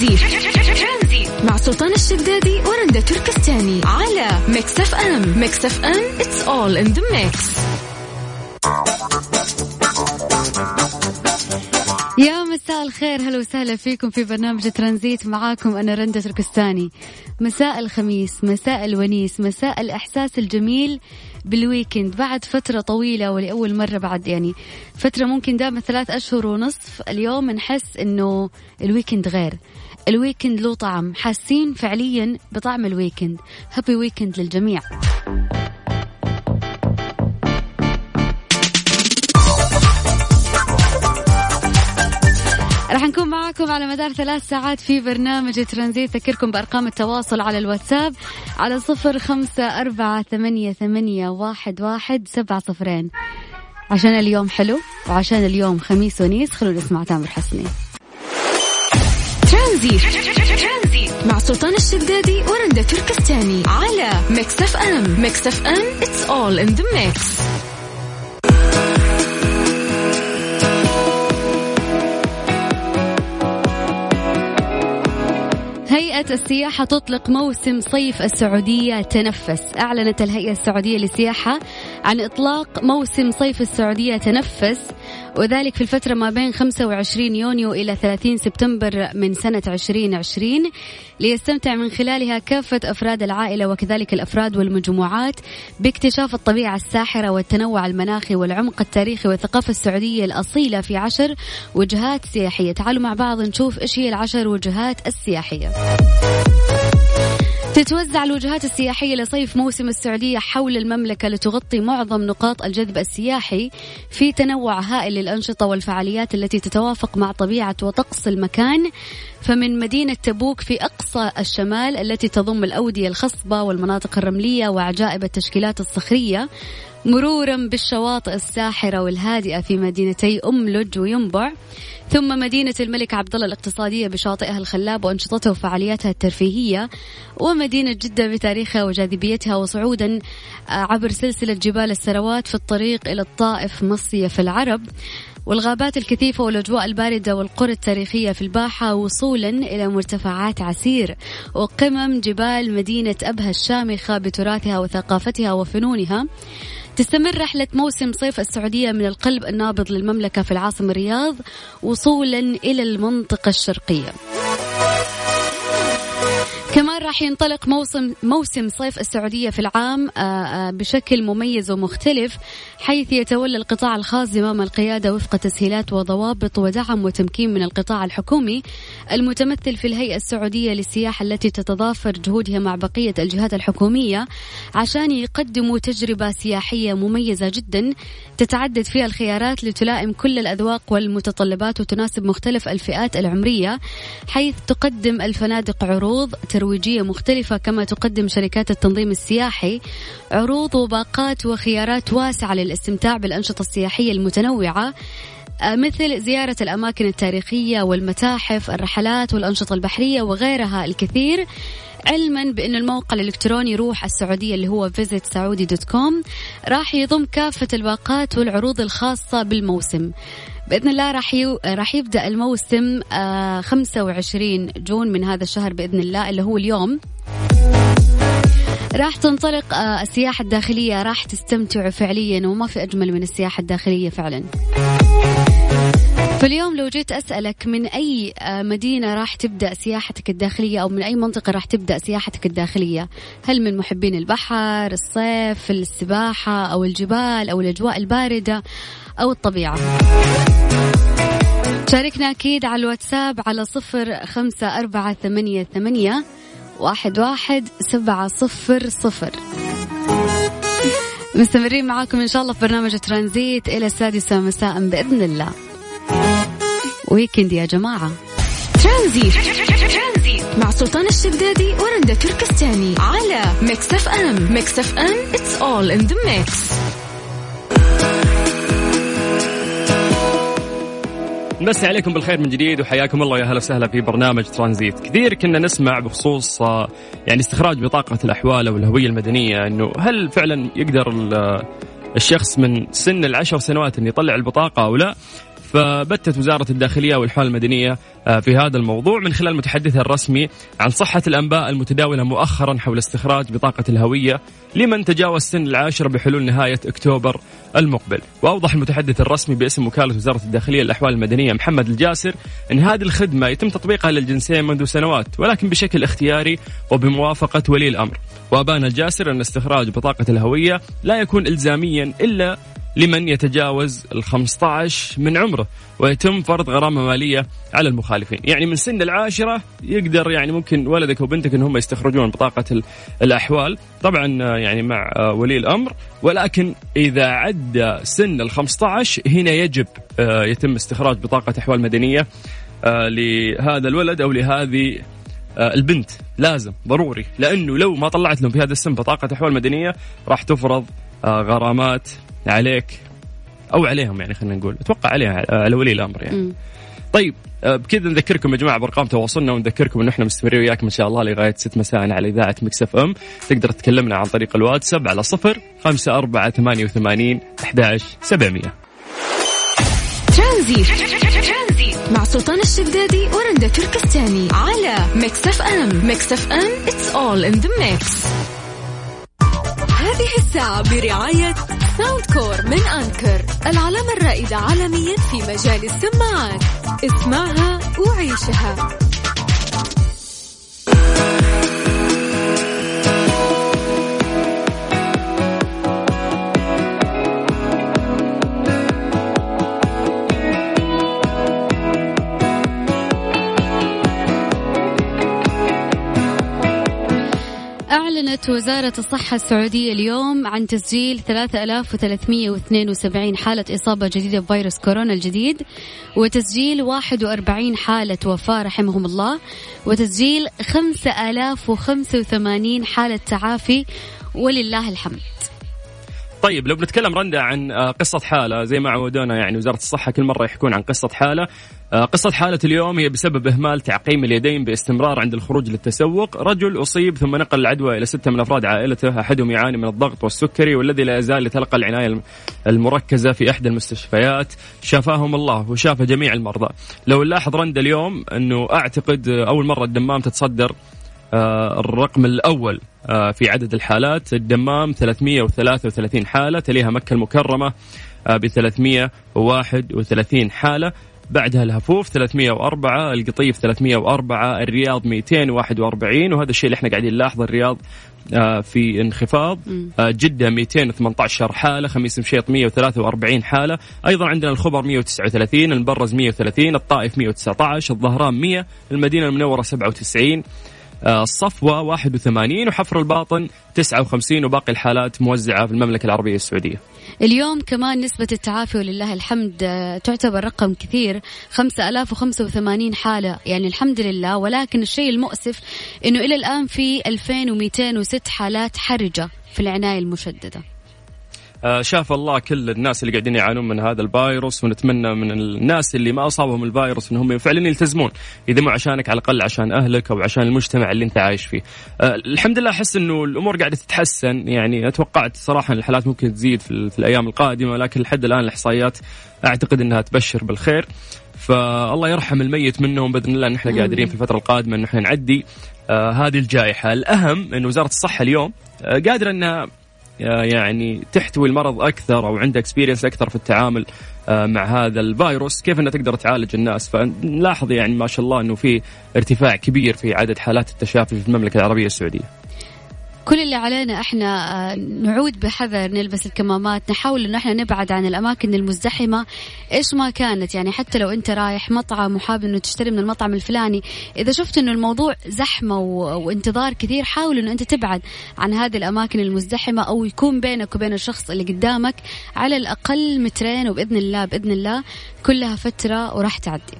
ترانزيت مع سلطان الشدادي ورندا تركستاني على Mix FM. Mix FM it's all in the mix. يا مساء الخير هلا وسهلا فيكم في برنامج ترانزيت معاكم أنا رندة تركستاني. مساء الخميس مساء الونيس مساء الإحساس الجميل بال weekend بعد فترة طويلة ولأول مرة بعد يعني فترة ممكن دائما ثلاث أشهر ونصف اليوم نحس إنه ال weekend غير. ال weekend له طعم. حاسين فعليا بطعم ال weekend. Happy weekend للجميع. راح نكون معاكم على مدار ثلاث ساعات في برنامج ترانزيت. ذكركم بأرقام التواصل على الواتساب على صفر خمسة أربعة ثمانية, ثمانية واحد, واحد سبعة صفرين. عشان اليوم حلو وعشان اليوم خميس ونيس خلونا نسمع تامر حسني. ترانزيت. مع سلطان الشدادي ورندا تركستاني على Mix FM. Mix FM it's all in the mix. هيئة السياحة تطلق موسم صيف السعودية تنفس. أعلنت الهيئة السعودية للسياحة عن إطلاق موسم صيف السعودية تنفس. وذلك في الفترة ما بين 25 يونيو إلى 30 سبتمبر من سنة 2020 ليستمتع من خلالها كافة أفراد العائلة وكذلك الأفراد والمجموعات باكتشاف الطبيعة الساحرة والتنوع المناخي والعمق التاريخي والثقافة السعودية الأصيلة في عشر وجهات سياحية. تعالوا مع بعض نشوف إيش هي العشر وجهات السياحية. تتوزع الوجهات السياحية لصيف موسم السعودية حول المملكة لتغطي معظم نقاط الجذب السياحي في تنوع هائل للأنشطة والفعاليات التي تتوافق مع طبيعة وطقس المكان. فمن مدينة تبوك في أقصى الشمال التي تضم الأودية الخصبة والمناطق الرملية وعجائب التشكيلات الصخرية مرورا بالشواطئ الساحرة والهادئة في مدينتي أم لج وينبع. ثم مدينة الملك عبد الله الاقتصادية بشاطئها الخلاب وأنشطتها وفعالياتها الترفيهية ومدينة جدة بتاريخها وجاذبيتها وصعودا آه، عبر سلسلة جبال السروات في الطريق إلى الطائف مصيف العرب. والغابات الكثيفة والأجواء الباردة والقرى التاريخية في الباحة وصولا إلى مرتفعات عسير وقمم جبال مدينة أبها الشامخة بتراثها وثقافتها وفنونها. تستمر رحلة موسم صيف السعودية من القلب النابض للمملكة في العاصمة الرياض وصولا إلى المنطقة الشرقية. كمان راح ينطلق موسم موسم صيف السعودية في العام آه، آه، بشكل مميز ومختلف حيث يتولى القطاع الخاص زمام القيادة وفق تسهيلات وضوابط ودعم وتمكين من القطاع الحكومي المتمثل في الهيئة السعودية للسياحة التي تتضافر جهودها مع بقية الجهات الحكومية عشان يقدموا تجربة سياحية مميزة جدا تتعدد فيها الخيارات لتلائم كل الأذواق والمتطلبات وتناسب مختلف الفئات العمرية حيث تقدم الفنادق عروض ترويجية مختلفة كما تقدم شركات التنظيم السياحي. عروض وباقات وخيارات واسعة للاستمتاع بالأنشطة السياحية المتنوعة آه، مثل زيارة الأماكن التاريخية والمتاحف الرحلات والأنشطة البحرية وغيرها الكثير. علما بأن الموقع الإلكتروني روح السعودية اللي هو visit راح يضم كافة الباقات والعروض الخاصة بالموسم. بإذن الله راح يو... راح يبدأ الموسم آه 25 جون من هذا الشهر بإذن الله اللي هو اليوم. راح تنطلق آه السياحة الداخلية راح تستمتعوا فعليا وما في أجمل من السياحة الداخلية فعلا. فاليوم لو جيت أسألك من أي آه، مدينة راح تبدأ سياحتك الداخلية أو من أي منطقة راح تبدأ سياحتك الداخلية؟ هل من محبين البحر الصيف السباحة أو الجبال أو الأجواء الباردة أو الطبيعة؟ شاركنا أكيد على الواتساب على صفر خمسة أربعة ثمانية ثمانية واحد واحد سبعة صفر صفر. مستمرين معاكم إن شاء الله في برنامج ترانزيت إلى السادسة مساء بإذن الله. weekend يا جماعة. ترانزيت. مع سلطان الشدادي ورندا تركستاني على Mix FM. Mix FM it's all in the mix. نمسي عليكم بالخير من جديد وحياكم الله يا هلا وسهلا في برنامج ترانزيت. كثير كنا نسمع بخصوص آه، يعني استخراج بطاقة الأحوال أو الهوية المدنية أنه هل فعلا يقدر الشخص من سن العشر سنوات أن يطلع البطاقة أو لا؟ فبتت وزارة الداخلية والحوال المدنية آه، في هذا الموضوع من خلال متحدثها الرسمي عن صحة الأنباء المتداولة مؤخرا حول استخراج بطاقة الهوية لمن تجاوز سن العاشرة بحلول نهاية أكتوبر المقبل. وأوضح المتحدث الرسمي باسم وكالة وزارة الداخلية للأحوال المدنية محمد الجاسر أن هذه الخدمة يتم تطبيقها للجنسين منذ سنوات ولكن بشكل اختياري وبموافقة ولي الأمر. وأبان الجاسر أن استخراج بطاقة الهوية لا يكون إلزاميا إلا لمن يتجاوز ال 15 من عمره ويتم فرض غرامة مالية على المخالفين. يعني من سن العاشرة يقدر يعني ممكن ولدك وبنتك إن هم يستخرجون بطاقة الأحوال. طبعا يعني مع ولي الأمر ولكن إذا عدى سن ال 15 هنا يجب آه، يتم استخراج بطاقة أحوال مدنية آه، لهذا الولد أو لهذه آه، البنت. لازم ضروري. لأنه لو ما طلعت لهم في هذا السن بطاقة أحوال مدنية راح تفرض غرامات عليك أو عليهم يعني خلينا نقول. أتوقع عليها على ولي الأمر يعني. م. طيب آه، بكذا نذكركم يا جماعة بأرقام تواصلنا ونذكركم انه إحنا مستمرين وياكم إن شاء الله لغاية 6 مساء على إذاعة Mix FM. تقدر تكلمنا عن طريق الواتساب على 0 5 4 88 11 700 ترانزيت مع سلطان الشدادي ورندا تركستاني على Mix FM. Mix FM it's all in the mix هذه الساعة برعاية Soundcore من Anker العلامة الرائدة عالميا في مجال السماعات. اسمعها وعيشها. أعلنت وزارة الصحة السعودية اليوم عن تسجيل 3372 حالة إصابة جديدة بفيروس كورونا الجديد وتسجيل 41 حالة وفاة رحمهم الله وتسجيل 5085 حالة تعافي ولله الحمد. طيب لو بنتكلم رندا عن آه، قصة حالة زي ما عودونا يعني وزارة الصحة كل مرة يحكون عن قصة حالة آه، قصة حالة اليوم هي بسبب إهمال تعقيم اليدين باستمرار عند الخروج للتسوق. رجل أصيب ثم نقل العدوى إلى ستة من أفراد عائلته أحدهم يعاني من الضغط والسكري والذي لا يزال يتلقى العناية المركزة في إحدى المستشفيات. شفاهم الله وشاف جميع المرضى. لو نلاحظ رند اليوم أنه أعتقد أول مرة الدمام تتصدر آه، الرقم الأول آه، في عدد الحالات الدمام 333 حالة تليها مكة المكرمة ب 331 حالة. بعدها الهفوف 304 القطيف 304 الرياض 241 وهذا الشيء اللي إحنا قاعدين نلاحظه الرياض آه، في انخفاض. آه، جدة 218 حالة خميس مشيط 143 حالة. أيضا عندنا الخبر 139 المبرز 130 الطائف 119 الظهران 100 المدينة المنورة 97 آه، الصفوة 81 وحفر الباطن 59 وباقي الحالات موزعة في المملكة العربية السعودية. اليوم كمان نسبة التعافي ولله الحمد آه، تعتبر رقم كثير 5085 حالة. يعني الحمد لله ولكن الشيء المؤسف إنه إلى الآن في 2206 حالات حرجة في العناية المشددة. آه، شاف الله كل الناس اللي قاعدين يعانون من هذا الفيروس ونتمنى من الناس اللي ما أصابهم الفيروس انهم فعلا يلتزمون إذا مو عشانك على الأقل عشان أهلك أو عشان المجتمع اللي أنت عايش فيه. أه الحمد لله أحس إنه الأمور قاعدة تتحسن يعني اتوقعت صراحة الحالات ممكن تزيد في, في الأيام القادمة ولكن لحد الآن الإحصائيات أعتقد إنها تبشر بالخير. فالله يرحم الميت منهم بإذن الله ان إحنا قادرين في الفترة القادمة إن إحنا نعدي آه هذه الجائحة، الأهم إن وزارة الصحة اليوم آه قادرة إنها آه، يعني تحتوي المرض أكثر أو عندها اكسبيرينس أكثر في التعامل آه، مع هذا الفيروس. كيف انها تقدر تعالج الناس؟ فنلاحظ يعني ما شاء الله إنه في ارتفاع كبير في عدد حالات التشافي في المملكة العربية السعودية. كل اللي علينا إحنا آه، نعود بحذر نلبس الكمامات نحاول إنه إحنا نبعد عن الأماكن المزدحمة إيش ما كانت يعني حتى لو أنت رايح مطعم وحابب إنه تشتري من المطعم الفلاني إذا شفت إنه الموضوع زحمة. وانتظار كثير حاول إنه أنت تبعد عن هذه الأماكن المزدحمة أو يكون بينك وبين الشخص اللي قدامك على الأقل مترين وبإذن الله بإذن الله كلها فترة وراح تعدي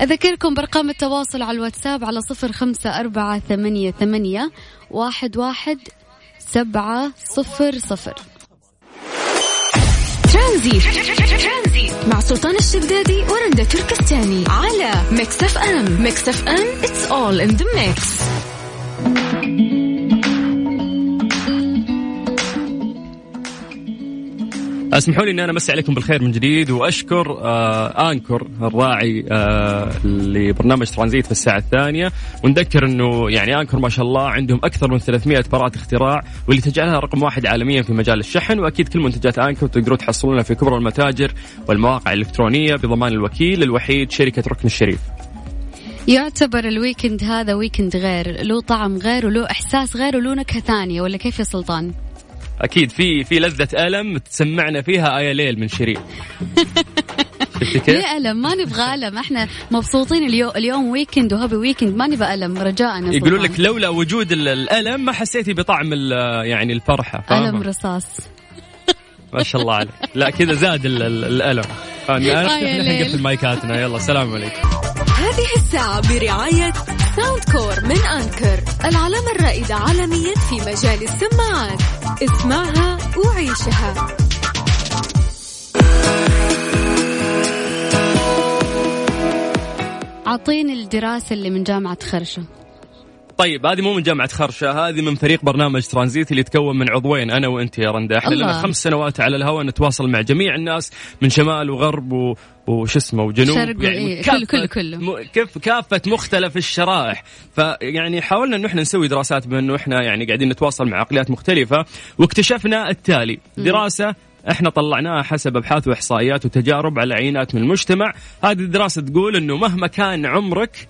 أذكركم برقم التواصل على الواتساب على صفر خمسة أربعة ثمانية, ثمانية واحد, واحد سبعة صفر صفر. ترانزيت مع سلطان الشدادي ورندا تركستاني على Mix FM. Mix FM it's all in the mix. اسمحوا لي إني أنا أمسي عليكم بالخير من جديد وأشكر آه Anker الراعي آه لبرنامج ترانزيت في الساعة الثانية ونذكر إنه يعني Anker ما شاء الله عندهم أكثر من 300 براءة اختراع واللي تجعلها رقم واحد عالميا في مجال الشحن وأكيد كل منتجات Anker تقدرون تحصلونها في كبرى المتاجر والمواقع الإلكترونية بضمان الوكيل الوحيد شركة ركن الشريف. يعتبر ال weekend هذا weekend غير له طعم غير وله إحساس غير وله نكهة ثانية ولا كيف يا سلطان؟ أكيد في في لذة ألم تسمعنا فيها آه يا ليل من شيرين. ليه ألم ما نبغى ألم. إحنا مبسوطين اليوم اليوم weekend و happy weekend ما نبغى ألم. رجاء يقولوا لك لولا وجود الألم ما حسيتي بطعم يعني الفرحة. ألم رصاص. ما شاء الله عليك. لا كذا زاد الألم. إحنا نقفل مايكاتنا. يلا السلام عليكم. هذه الساعة برعاية Soundcore من Anker العلامة الرائدة عالميا في مجال السماعات. اسمعها وعيشها. أعطيني الدراسة اللي من جامعة خرشة. طيب هذه مو من جامعة خرشة هذه من فريق برنامج ترانزيت اللي يتكون من عضوين أنا وأنت يا رندا. إحنا لنا خمس سنوات على الهواء نتواصل مع جميع الناس من شمال وغرب و... وش اسمه وجنوب شرق يعني إيه كل كل كله. م... كيف كافة مختلف الشرائح. فيعني حاولنا انه إحنا نسوي دراسات بما انه إحنا يعني قاعدين نتواصل مع عقليات مختلفة واكتشفنا التالي. دراسة إحنا طلعناها حسب أبحاث وإحصائيات وتجارب على عينات من المجتمع. هذه الدراسة تقول إنه مهما كان عمرك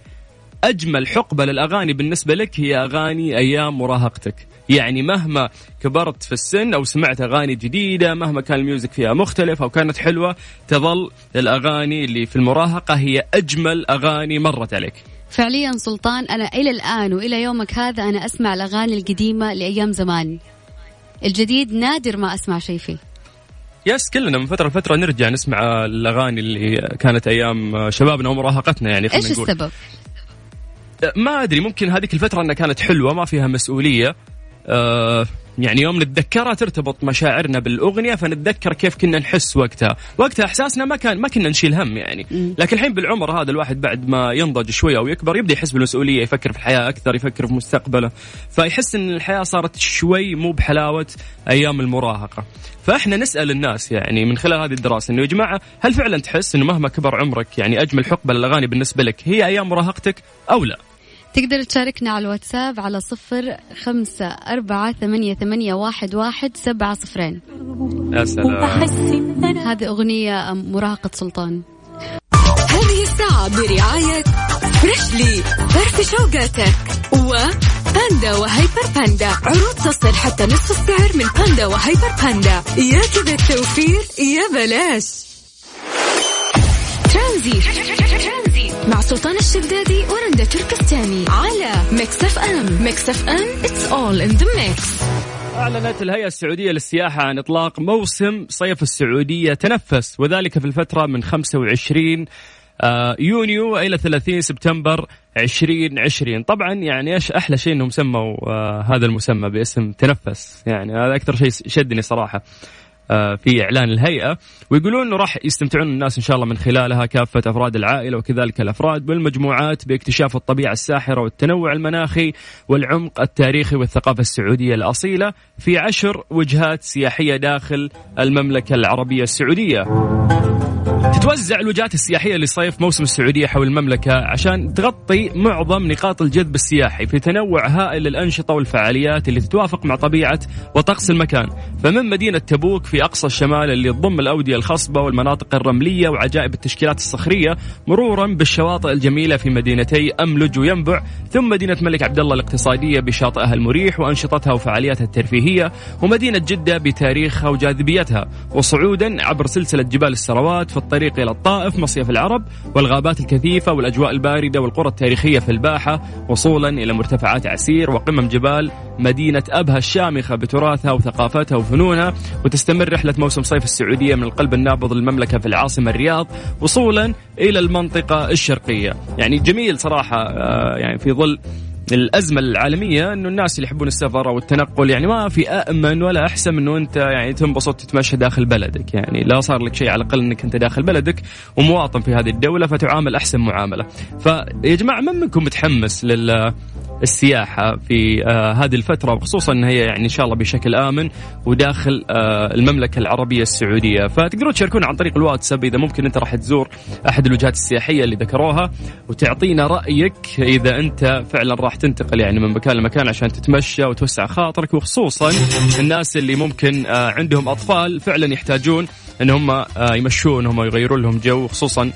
أجمل حقبة للأغاني بالنسبة لك هي أغاني أيام مراهقتك يعني مهما كبرت في السن أو سمعت أغاني جديدة مهما كان الميوزك فيها مختلف أو كانت حلوة تظل الأغاني اللي في المراهقة هي أجمل أغاني مرت عليك فعليا سلطان أنا إلى الآن وإلى يومك هذا أنا أسمع الأغاني القديمة لأيام زمان الجديد نادر ما أسمع شيء فيه يس كلنا من فترة لفترة نرجع نسمع الأغاني اللي كانت أيام شبابنا ومراهقتنا يعني إيش نقول. السبب؟ ما أدري ممكن هذيك الفترة إنها كانت حلوة ما فيها مسؤولية. آه يعني يوم نتذكرها ترتبط مشاعرنا بالأغنية فنتذكر كيف كنا نحس وقتها، وقتها إحساسنا ما كان ما كنا نشيل هم يعني، لكن الحين بالعمر هذا الواحد بعد ما ينضج شوي أو يكبر يبدأ يحس بالمسؤولية، يفكر في الحياة أكثر، يفكر في مستقبله، فيحس إن الحياة صارت شوي مو بحلاوة أيام المراهقة. فإحنا نسأل الناس يعني من خلال هذه الدراسة إنه يا جماعة هل فعلا تحس إنه مهما كبر عمرك يعني أجمل حقبة للأغاني بالنسبة لك هي أيام مراهقتك أو لا؟ تقدر تشاركنا على الواتساب على صفر خمسة أربعة ثمانية, ثمانية واحد, واحد سبعة صفرين. يا سلام. هذه أغنية مراهقة سلطان. هذه الساعة برعاية فريشلي فرف شوقاتك وباندا وهيبر باندا. عروض تصل حتى نصف السعر من باندا وهيبر باندا. يا كذا التوفير يا بلاش. ترانزيت مع سلطان الشدادي ورندا تركستاني على Mix FM Mix FM it's all in the mix أعلنت الهيئة السعودية للسياحة عن إطلاق موسم صيف السعودية تنفس وذلك في الفترة من 25 آه، يونيو إلى 30 سبتمبر 2020 طبعا يعني إيش أحلى شيء إنهم سموا آه هذا المسمى باسم تنفس. يعني هذا أكثر شيء شدني صراحة. في إعلان الهيئة ويقولون إنه راح يستمتعون الناس إن شاء الله من خلالها كافة أفراد العائلة وكذلك الأفراد والمجموعات باكتشاف الطبيعة الساحرة والتنوع المناخي والعمق التاريخي والثقافة السعودية الأصيلة في عشر وجهات سياحية داخل المملكة العربية السعودية. تتوزع الوجهات السياحية لصيف موسم السعودية حول المملكة عشان تغطي معظم نقاط الجذب السياحي في تنوع هائل للأنشطة والفعاليات اللي تتوافق مع طبيعة وطقس المكان. فمن مدينة تبوك في أقصى الشمال اللي تضم الأودية الخصبة والمناطق الرملية وعجائب التشكيلات الصخرية مرورا بالشواطئ الجميلة في مدينتي أملج وينبع ثم مدينة الملك عبد الله الاقتصادية بشاطئها المريح وأنشطتها وفعالياتها الترفيهية ومدينة جدة بتاريخها وجاذبيتها وصعودا عبر سلسلة جبال السروات في الطريق إلى الطائف مصيف العرب والغابات الكثيفة والأجواء الباردة والقرى التاريخية في الباحة وصولا إلى مرتفعات عسير وقمم جبال مدينة أبها الشامخة بتراثها وثقافتها وفنونها وتستمر رحلة موسم صيف السعودية من القلب النابض للمملكة في العاصمة الرياض وصولا إلى المنطقة الشرقية. يعني جميل صراحة آه، يعني في ظل الأزمة العالمية إنه الناس اللي يحبون السفر أو التنقل يعني ما في امن ولا أحسن إنه أنت يعني تنبسط تتمشى داخل بلدك. يعني لا صار لك شيء على الأقل إنك أنت داخل بلدك ومواطن في هذه الدولة فتعامل أحسن معاملة. فيا جماعة من منكم متحمس لل السياحة في آه هذه الفترة وخصوصا إن هي يعني إن شاء الله بشكل آمن وداخل آه المملكة العربية السعودية. فتقدرون تشاركونا عن طريق الواتساب إذا ممكن أنت راح تزور أحد الوجهات السياحية اللي ذكروها وتعطينا رأيك إذا أنت فعلا راح تنتقل يعني من مكان لمكان عشان تتمشى وتوسع خاطرك. وخصوصا الناس اللي ممكن آه عندهم أطفال فعلا يحتاجون إن هم آه يمشونهم ويغيرون لهم جو خصوصا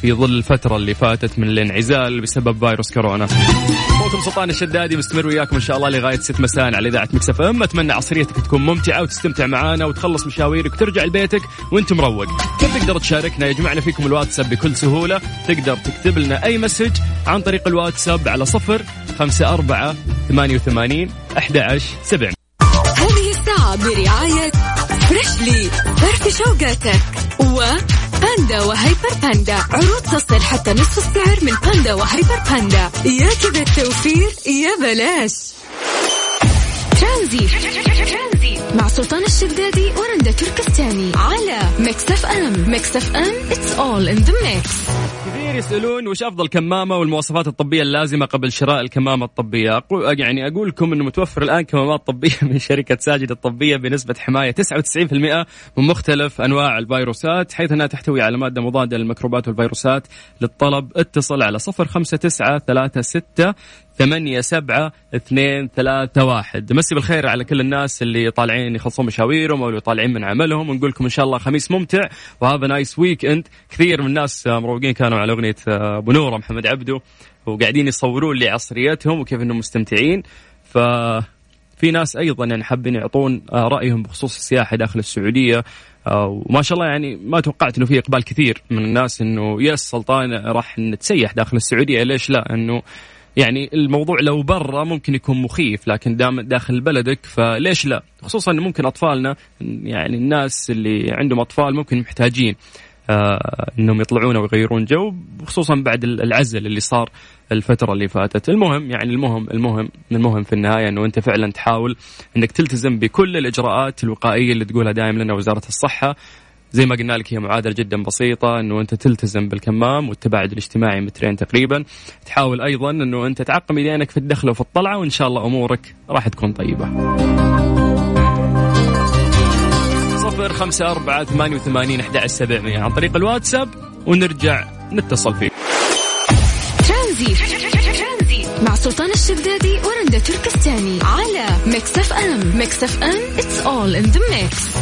في ظل الفترة اللي فاتت من الانعزال بسبب فيروس كورونا. اخوكم سلطان الشدادي مستمر وياكم إن شاء الله لغاية 6 مساء على إذاعة مكسف إم، أتمنى عصريتك تكون ممتعة وتستمتع معانا وتخلص مشاويرك وترجع لبيتك وأنت مروق. كيف تقدر تشاركنا؟ يجمعنا فيكم الواتساب بكل سهولة، تقدر تكتب لنا أي message عن طريق الواتساب على صفر خمسة أربعة ثمانية وثمانين أحد عشر سبع. هذه الساعة برعاية Freshly فرف شوقاتك و باندا وهيبر باندا. عروض تصل حتى نصف السعر من باندا وهيبر باندا. يا كذا التوفير يا بلاش. ترانزيت مع سلطان الشدادي ورندا تركستاني. على Mix FM. Mix FM it's all in the mix. كثير يسألون وش أفضل كمامة والمواصفات الطبية اللازمة قبل شراء الكمامة الطبية؟ أقول يعني أقول لكم أنه متوفر الآن كمامات طبية من شركة ساجد الطبية بنسبة حماية 99% من مختلف أنواع الفيروسات حيث أنها تحتوي على مادة مضادة للميكروبات والفيروسات للطلب اتصل على 059 36 ثمانية سبعة اثنين ثلاثة واحد. مسي بالخير على كل الناس اللي طالعين يخلصون مشاويرهم أو طالعين من عملهم. ونقول لكم إن شاء الله خميس ممتع. وهذا nice weekend كثير من الناس مروقين كانوا على أغنية أبو نورة محمد عبده. وقاعدين يصورون لي عصريتهم وكيف إنهم مستمتعين. ف في ناس أيضا يعني حابين يعطون رأيهم بخصوص السياحة داخل السعودية. وما شاء الله يعني ما توقعت إنه في إقبال كثير من الناس إنه yes سلطان راح نتسيح داخل السعودية. ليش لا؟ إنه يعني الموضوع لو برا ممكن يكون مخيف لكن دام داخل بلدك فليش لا؟ خصوصا ممكن أطفالنا يعني الناس اللي عندهم أطفال ممكن محتاجين آه إنهم يطلعون ويغيرون جو خصوصا بعد العزل اللي صار الفترة اللي فاتت. المهم يعني المهم المهم المهم في النهاية إنه أنت فعلا تحاول إنك تلتزم بكل الإجراءات الوقائية اللي تقولها دائما لنا وزارة الصحة زي ما قلنا لك هي معادلة جدا بسيطة إنه أنت تلتزم بالكمام والتباعد الاجتماعي مترين تقريبا. تحاول أيضا إنه أنت تعقم يدينك في الدخلة وفي الطلعة وإن شاء الله أمورك راح تكون طيبة. صفر خمسة أربعة ثمانية وثمانين أحد سبعمية. عن طريق الواتساب ونرجع نتصل فيك. ترانزيت مع سلطان الشدادي ورندا تركستاني. على Mix FM. Mix FM it's all in the mix.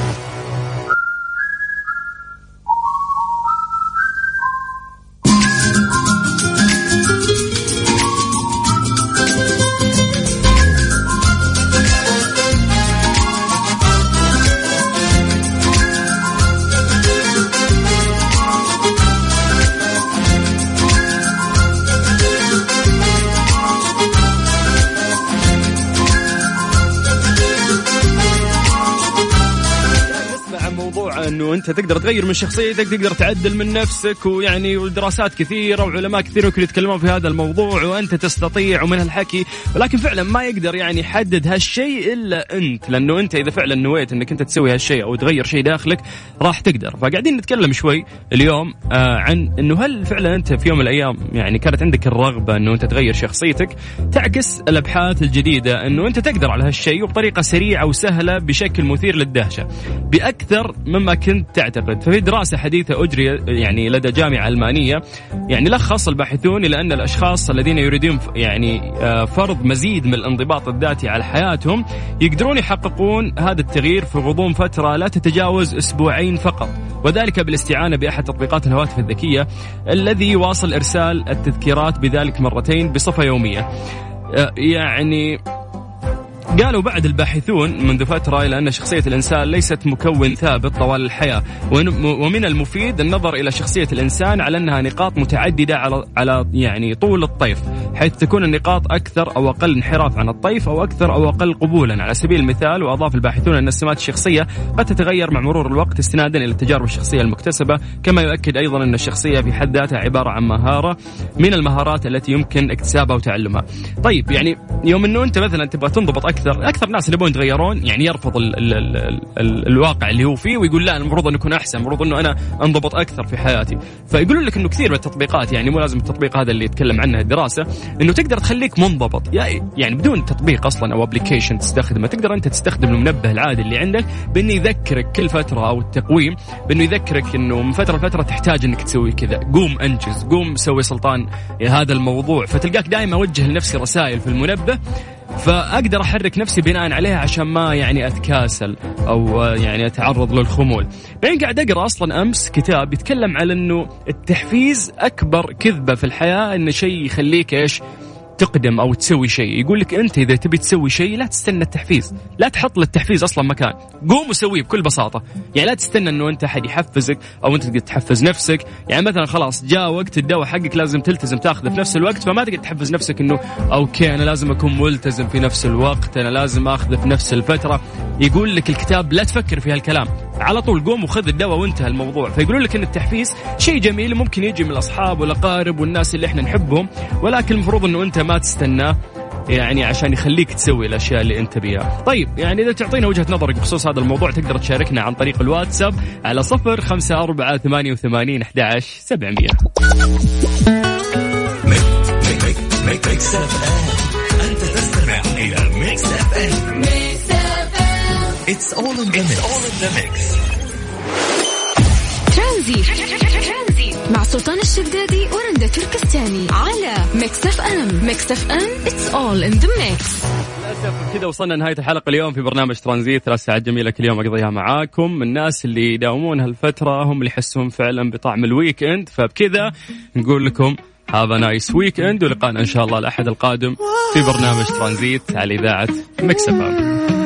انت تقدر تغير من شخصيتك تقدر تعدل من نفسك ويعني ودراسات كثيرة وعلماء كثير ممكن يتكلمون في هذا الموضوع وأنت تستطيع ومن هالحكي ولكن فعلا ما يقدر يعني يحدد هالشيء إلا أنت لأنه أنت إذا فعلا نويت إنك أنت تسوي هالشيء أو تغير شيء داخلك راح تقدر. فقاعدين نتكلم شوي اليوم آه عن إنه هل فعلا أنت في يوم من الأيام يعني كانت عندك الرغبة إنه أنت تغير شخصيتك؟ تعكس الأبحاث الجديدة إنه أنت تقدر على هالشيء وبطريقه سريعة وسهلة بشكل مثير للدهشة. بأكثر مما كنت تعتقد. ففي دراسة حديثة أجري يعني لدى جامعة ألمانية يعني لخص الباحثون إلى أن الأشخاص الذين يريدون يعني آه، فرض مزيد من الانضباط الذاتي على حياتهم يقدرون يحققون هذا التغيير في غضون فترة لا تتجاوز أسبوعين فقط. وذلك بالاستعانة بأحد تطبيقات الهواتف الذكية الذي يواصل إرسال التذكيرات بذلك مرتين بصفة يومية. آه، يعني قالوا بعد الباحثون منذ فترة إلى أن شخصية الإنسان ليست مكون ثابت طوال الحياة ومن المفيد النظر إلى شخصية الإنسان على أنها نقاط متعددة على على يعني طول الطيف. حيث تكون النقاط أكثر أو أقل انحراف عن الطيف أو أكثر أو أقل قبولا. على سبيل المثال وأضاف الباحثون أن السمات الشخصية قد تتغير مع مرور الوقت استنادا إلى التجارب الشخصية المكتسبة. كما يؤكد أيضا أن الشخصية في حد ذاتها عبارة عن مهارة من المهارات التي يمكن اكتسابها وتعلمها. طيب يعني يوم أنه أنت مثلا تبغى تنضبط أكثر أكثر ناس اللي يبغون يتغيرون يعني يرفض ال ال ال ال الواقع اللي هو فيه ويقول لا المفروض انه اكون أحسن المفروض أنه أنا أنضبط أكثر في حياتي. فيقولون لك إنه كثير من التطبيقات يعني مو لازم التطبيق هذا اللي يتكلم عنه الدراسة إنه تقدر تخليك منضبط. يعني بدون تطبيق أصلا أو application تستخدمه تقدر أنت تستخدم المنبه العادي اللي عندك بأنه يذكرك كل فترة أو التقويم بأنه يذكرك إنه من فترة لفترة تحتاج إنك تسوي كذا. قوم أنجز قوم سوي سلطان هذا الموضوع. فتلقاك دائما أوجه لنفسي رسائل في المنبه. فأقدر أحرك نفسي بناء عليها عشان ما يعني أتكاسل أو يعني أتعرض للخمول. بعدين قاعد أقرأ أصلا أمس كتاب يتكلم على إنه التحفيز أكبر كذبة في الحياة إنه شيء يخليك إيش؟ تقدم أو تسوي شيء. يقول لك أنت إذا تبي تسوي شيء لا تستنى التحفيز. لا تحط للتحفيز أصلا مكان. قوم وسويه بكل بساطة. يعني لا تستنى إنه أنت أحد يحفزك أو أنت تقدر تحفز نفسك. يعني مثلا خلاص جاء وقت الدواء حقك لازم تلتزم تاخذه في نفس الوقت فما تقدر تحفز نفسك إنه أوكي أنا لازم أكون ملتزم في نفس الوقت أنا لازم أخذه في نفس الفترة. يقول لك الكتاب لا تفكر في هالكلام. على طول قوم وخذ الدواء وانتهى الموضوع. فيقولون لك إن التحفيز شيء جميل ممكن يجي من الأصحاب والأقارب والناس اللي إحنا نحبهم ولكن المفروض إنه أنت ما تستناه يعني عشان يخليك تسوي الأشياء اللي أنت بيها. طيب يعني إذا تعطينا وجهة نظرك بخصوص هذا الموضوع تقدر تشاركنا عن طريق الواتساب على صفر خمسة أربعة ثمانية وثمانين أحد سبعمية. أنت تستمع إلى ميكس أف أم It's all in the mix. It's all in the mix. ترانزي مع سلطان الشدادي ورندا تركستاني على ميكس اف ام. ميكس اف ام it's all in the mix للأسف كذا وصلنا نهايه الحلقة اليوم في برنامج ترانزيت. ثلاث ساعات جميلة كل يوم أقضيها معاكم. الناس اللي يداومون هالفترة هم اللي يحسون فعلا بطعم ال weekend فبكذا نقول لكم هذا nice weekend ولقانا إن شاء الله الأحد القادم في برنامج ترانزيت على إذاعة مكس اف ام.